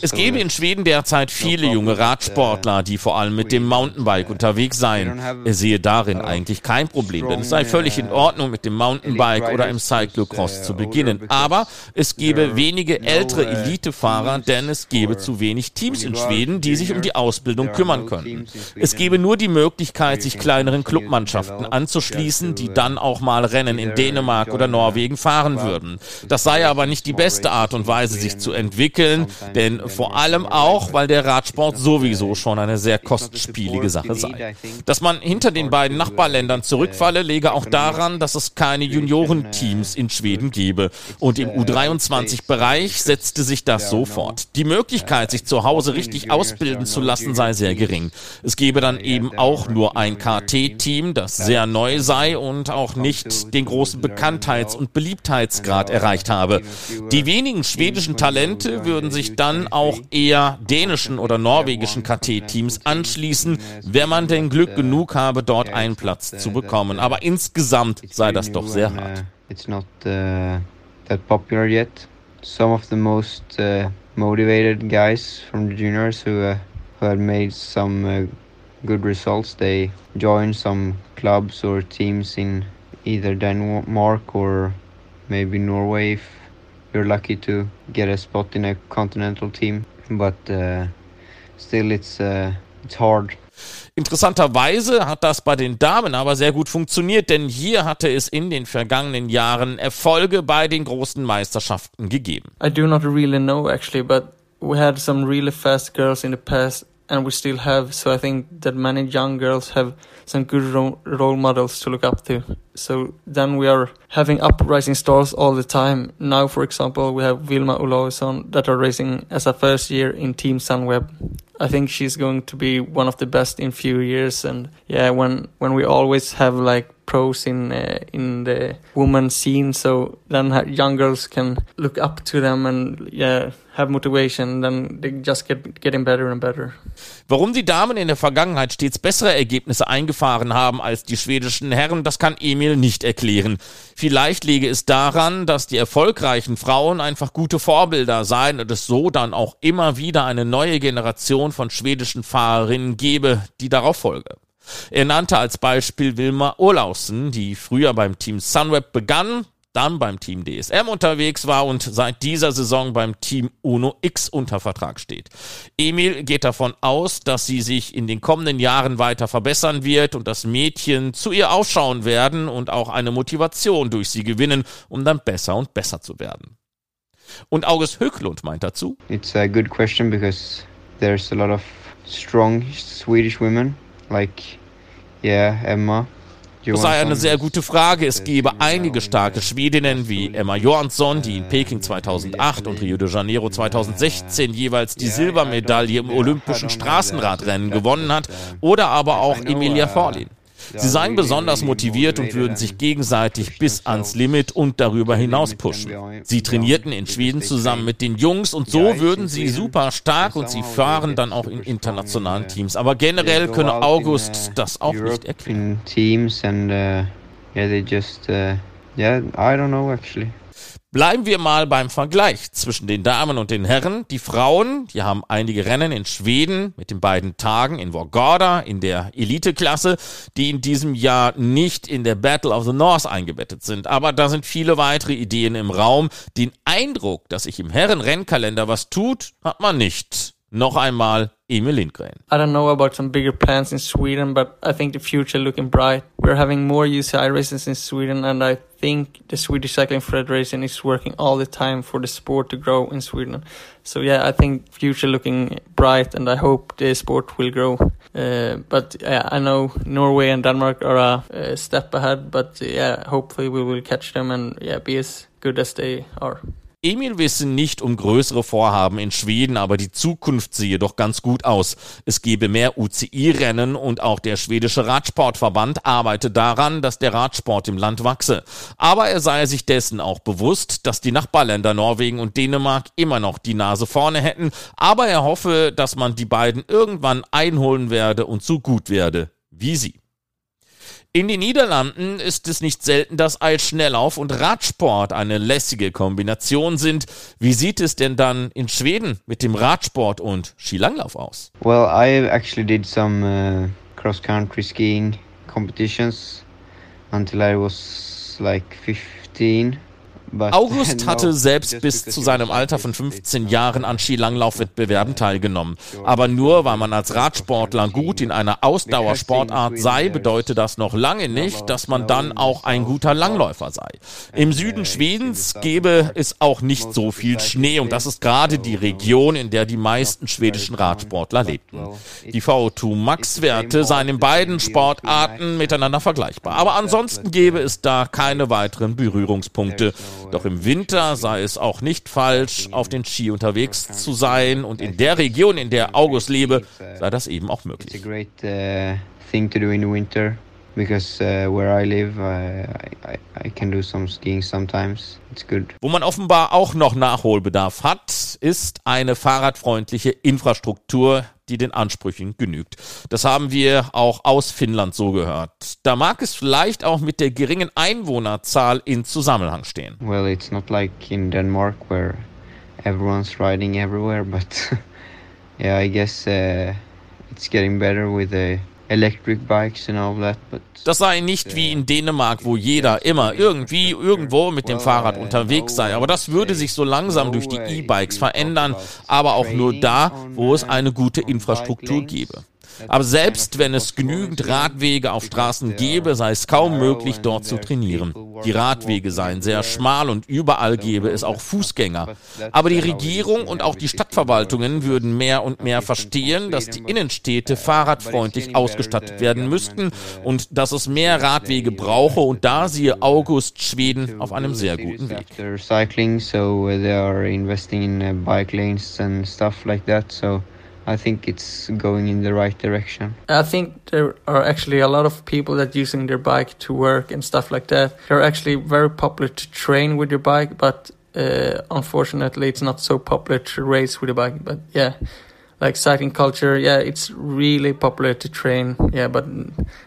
Es gäbe in Schweden derzeit viele junge Radsportler, die vor allem mit dem Mountainbike unterwegs seien. Er sehe darin eigentlich kein Problem, denn es sei völlig in Ordnung, mit dem Mountainbike oder im Cyclocross zu beginnen. Aber es gäbe wenige ältere Elitefahrer, denn es gäbe zu wenig Teams in Schweden, die sich um die Ausbildung kümmern könnten. Es gäbe nur die Möglichkeit, sich kleineren Clubmannschaften anzuschließen, die dann auch mal Rennen in Dänemark oder Norwegen fahren würden. Das sei aber aber nicht die beste Art und Weise, sich zu entwickeln, denn vor allem auch, weil der Radsport sowieso schon eine sehr kostspielige Sache sei. Dass man hinter den beiden Nachbarländern zurückfalle, lege auch daran, dass es keine Juniorenteams in Schweden gebe. Und im U23-Bereich setzte sich das sofort. Die Möglichkeit, sich zu Hause richtig ausbilden zu lassen, sei sehr gering. Es gebe dann eben auch nur ein KT-Team, das sehr neu sei und auch nicht den großen Bekanntheits- und Beliebtheitsgrad erreicht habe. Die wenigen schwedischen Talente würden sich dann auch eher dänischen oder norwegischen KT-Teams anschließen, wenn man denn Glück genug habe, dort einen Platz zu bekommen. Aber insgesamt sei das doch sehr hart. It's not uh, that popular yet. Some of the most uh, motivated guys from the juniors who, uh, who had made some uh, good results, they join some clubs or teams in either Denmark or maybe Norway if you're lucky to get a spot in a continental team, but uh, still it's uh, it's hard. Interessanterweise hat das bei den Damen aber sehr gut funktioniert, denn hier hatte es in den vergangenen Jahren Erfolge bei den großen Meisterschaften gegeben. I do not really know actually, but we had some really fast girls in the past and we still have. So I think that many young girls have some good ro- role models to look up to. So then we are having uprising stars all the time. Now, for example, we have Vilma Olausson that are racing as a first year in Team Sunweb. I think she's going to be one of the best in few years. And yeah, when when we always have like pros in uh, in the woman scene, so then young girls can look up to them and yeah have motivation, then they just get getting better and better. Warum die Damen in der Vergangenheit stets bessere Ergebnisse eingefahren haben als die schwedischen Herren, das kann Emil nicht erklären. Vielleicht liege es daran, dass die erfolgreichen Frauen einfach gute Vorbilder seien und es so dann auch immer wieder eine neue Generation von schwedischen Fahrerinnen gebe, die darauf folge. Er nannte als Beispiel Wilma Olausen, die früher beim Team Sunweb begann, dann beim Team DSM unterwegs war und seit dieser Saison beim Team Uno X unter Vertrag steht. Emil geht davon aus, dass sie sich in den kommenden Jahren weiter verbessern wird und dass Mädchen zu ihr aufschauen werden und auch eine Motivation durch sie gewinnen, um dann besser und besser zu werden. Und August Höcklund meint dazu. It's a good question because there's a lot of strong Swedish women like yeah, Emma das sei eine sehr gute Frage. Es gebe einige starke Schwedinnen wie Emma Johansson, die in Peking 2008 und Rio de Janeiro 2016 jeweils die Silbermedaille im olympischen Straßenradrennen gewonnen hat, oder aber auch Emilia Forlin. Sie seien besonders motiviert und würden sich gegenseitig bis ans Limit und darüber hinaus pushen. Sie trainierten in Schweden zusammen mit den Jungs und so würden sie super stark und sie fahren dann auch in internationalen Teams. Aber generell könne August das auch nicht erklären. Teams and uh, yeah, they just uh, yeah, I don't know actually. Bleiben wir mal beim Vergleich zwischen den Damen und den Herren. Die Frauen, die haben einige Rennen in Schweden mit den beiden Tagen in Vårgårda in der Eliteklasse, die in diesem Jahr nicht in der Battle of the North eingebettet sind. Aber da sind viele weitere Ideen im Raum. Den Eindruck, dass sich im Herrenrennkalender was tut, hat man nicht. Noch einmal Emil Lindgren. I don't know about some bigger plans in Sweden, but I think the future looking bright. We're having more UCI races in Sweden, and I think the Swedish Cycling Federation is working all the time for the sport to grow in Sweden. So yeah, I think future looking bright, and I hope the sport will grow. Uh, but yeah, I know Norway and Denmark are a, a step ahead, but yeah, hopefully we will catch them and yeah, be as good as they are. Emil wisse nicht um größere Vorhaben in Schweden, aber die Zukunft sehe doch ganz gut aus. Es gebe mehr UCI-Rennen und auch der schwedische Radsportverband arbeite daran, dass der Radsport im Land wachse. Aber er sei sich dessen auch bewusst, dass die Nachbarländer Norwegen und Dänemark immer noch die Nase vorne hätten, aber er hoffe, dass man die beiden irgendwann einholen werde und so gut werde wie sie. In den Niederlanden ist es nicht selten, dass Eisschnelllauf und Radsport eine lässige Kombination sind. Wie sieht es denn dann in Schweden mit dem Radsport und Skilanglauf aus? Well, I actually did some uh, cross-country skiing competitions until I was like 15. August hatte selbst bis zu seinem Alter von 15 Jahren an Skilanglaufwettbewerben teilgenommen. Aber nur weil man als Radsportler gut in einer Ausdauersportart sei, bedeutet das noch lange nicht, dass man dann auch ein guter Langläufer sei. Im Süden Schwedens gäbe es auch nicht so viel Schnee und das ist gerade die Region, in der die meisten schwedischen Radsportler lebten. Die VO2 Max-Werte seien in beiden Sportarten miteinander vergleichbar. Aber ansonsten gäbe es da keine weiteren Berührungspunkte. Doch im Winter sei es auch nicht falsch, auf den Ski unterwegs zu sein und in der Region, in der August lebe, sei das eben auch möglich. because uh, where I live, I, I, I can do some skiing sometimes. It's good. Wo man offenbar auch noch Nachholbedarf hat, ist eine fahrradfreundliche Infrastruktur, die den Ansprüchen genügt. Das haben wir auch aus Finnland so gehört. Da mag es vielleicht auch mit der geringen Einwohnerzahl in Zusammenhang stehen. Well, it's not like in Denmark where everyone's riding everywhere, but yeah, I guess uh, it's getting better with the das sei nicht wie in Dänemark, wo jeder immer irgendwie irgendwo mit dem Fahrrad unterwegs sei. Aber das würde sich so langsam durch die E-Bikes verändern, aber auch nur da, wo es eine gute Infrastruktur gäbe. Aber selbst wenn es genügend Radwege auf Straßen gäbe, sei es kaum möglich, dort zu trainieren. Die Radwege seien sehr schmal und überall gäbe es auch Fußgänger. Aber die Regierung und auch die Stadtverwaltungen würden mehr und mehr verstehen, dass die Innenstädte fahrradfreundlich ausgestattet werden müssten und dass es mehr Radwege brauche und da siehe August Schweden auf einem sehr guten Weg. Cycling, so they are investing in uh, bike lanes and stuff like that. So I think it's going in the right direction. I think there are actually a lot of people that using their bike to work and stuff like that. They're actually very popular to train with your bike, but uh, unfortunately, it's not so popular to race with a bike. But yeah, like cycling culture, yeah, it's really popular to train, yeah, but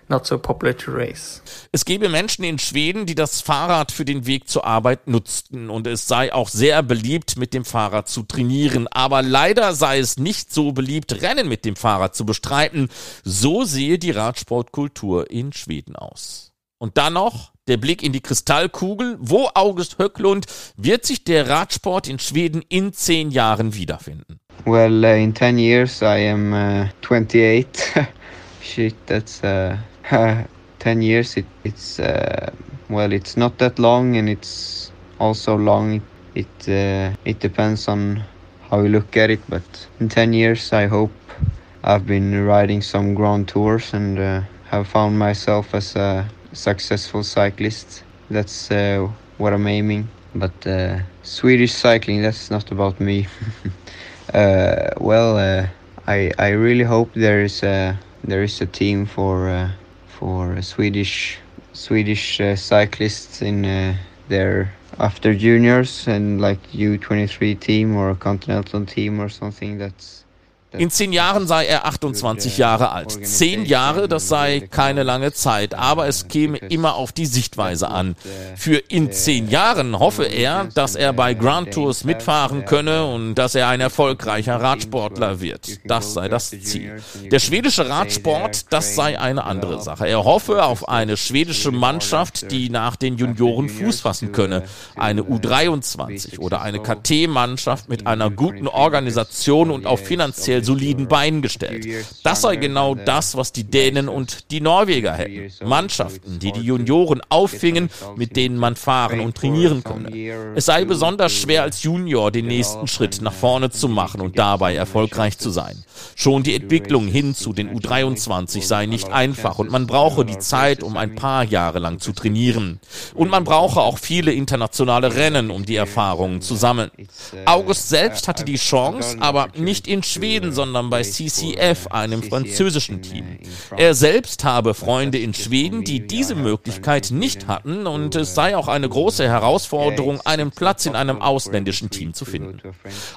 not so popular to race. Es gäbe Menschen in Schweden, die das Fahrrad für den Weg zur Arbeit nutzten und es sei auch sehr beliebt, mit dem Fahrrad zu trainieren. Aber leider sei es nicht so beliebt, Rennen mit dem Fahrrad zu bestreiten. So sehe die Radsportkultur in Schweden aus. Und dann noch der Blick in die Kristallkugel. Wo, August Höcklund, wird sich der Radsport in Schweden in zehn Jahren wiederfinden? Well, uh, in 10 years I am uh, 28. Shit, that's uh, 10 years. It, it's uh, well, it's not that long, and it's also long. It uh, it depends on how you look at it. But in 10 years, I hope I've been riding some grand tours and uh, have found myself as a successful cyclist. That's what I'm aiming. But Swedish cycling, that's not about me. Uh, well, uh, I I really hope there is a there is a team for uh, for Swedish Swedish cyclists in their after juniors and like U23 team or a continental team or something that's In zehn Jahren sei er 28 Jahre alt. Zehn Jahre, das sei keine lange Zeit, aber es käme immer auf die Sichtweise an. Für in zehn Jahren hoffe er, dass er bei Grand Tours mitfahren könne und dass er ein erfolgreicher Radsportler wird. Das sei das Ziel. Der schwedische Radsport, das sei eine andere Sache. Er hoffe auf eine schwedische Mannschaft, die nach den Junioren Fuß fassen könne. Eine U23 oder eine KT-Mannschaft mit einer guten Organisation und auf finanziell soliden Beinen gestellt. Das sei genau das, was die Dänen und die Norweger hätten. Mannschaften, die die Junioren auffingen, mit denen man fahren und trainieren könne. Es sei besonders schwer als Junior den nächsten Schritt nach vorne zu machen und dabei erfolgreich zu sein. Schon die Entwicklung hin zu den U23 sei nicht einfach und man brauche die Zeit, um ein paar Jahre lang zu trainieren. Und man brauche auch viele internationale Rennen, um die Erfahrungen zu sammeln. August selbst hatte die Chance, aber nicht in Schweden, sondern bei CCF, einem französischen Team. Er selbst habe Freunde in Schweden, die diese Möglichkeit nicht hatten und es sei auch eine große Herausforderung, einen Platz in einem ausländischen Team zu finden.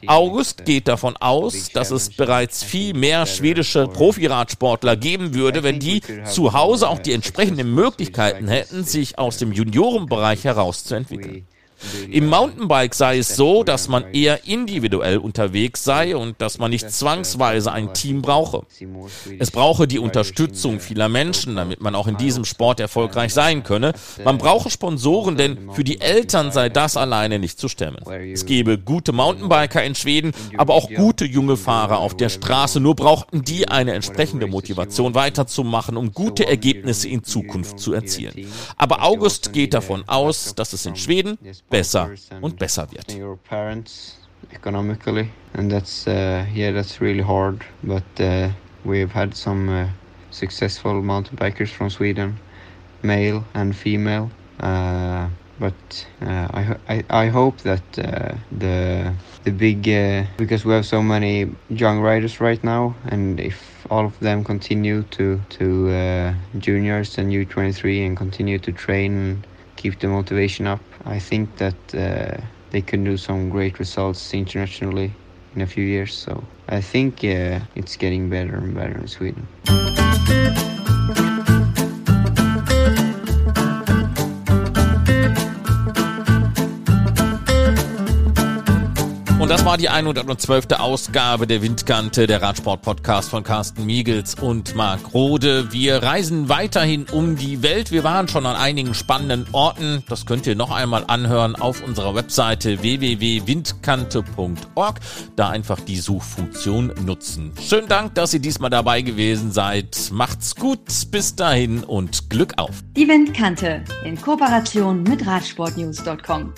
August geht davon aus, dass es bereits viel mehr schwedische Profiradsportler geben würde, wenn die zu Hause auch die entsprechenden Möglichkeiten hätten, sich aus dem Juniorenbereich herauszuentwickeln. Im Mountainbike sei es so, dass man eher individuell unterwegs sei und dass man nicht zwangsweise ein Team brauche. Es brauche die Unterstützung vieler Menschen, damit man auch in diesem Sport erfolgreich sein könne. Man brauche Sponsoren, denn für die Eltern sei das alleine nicht zu stemmen. Es gebe gute Mountainbiker in Schweden, aber auch gute junge Fahrer auf der Straße. Nur brauchten die eine entsprechende Motivation weiterzumachen, um gute Ergebnisse in Zukunft zu erzielen. Aber August geht davon aus, dass es in Schweden besser und besser wird. economically and that's uh, yeah that's really hard but uh, we've had some uh, successful mountain bikers from Sweden male and female uh, but uh, I, I, I hope that uh, the the big uh, because we have so many young riders right now and if all of them continue to to uh, juniors and U23 and continue to train keep the motivation up. I think that uh, they can do some great results internationally in a few years. So I think uh, it's getting better and better in Sweden. Das war die 112. Ausgabe der Windkante, der Radsport-Podcast von Carsten Miegels und Marc Rode. Wir reisen weiterhin um die Welt. Wir waren schon an einigen spannenden Orten. Das könnt ihr noch einmal anhören auf unserer Webseite www.windkante.org. Da einfach die Suchfunktion nutzen. Schönen Dank, dass ihr diesmal dabei gewesen seid. Macht's gut, bis dahin und Glück auf. Die Windkante in Kooperation mit Radsportnews.com.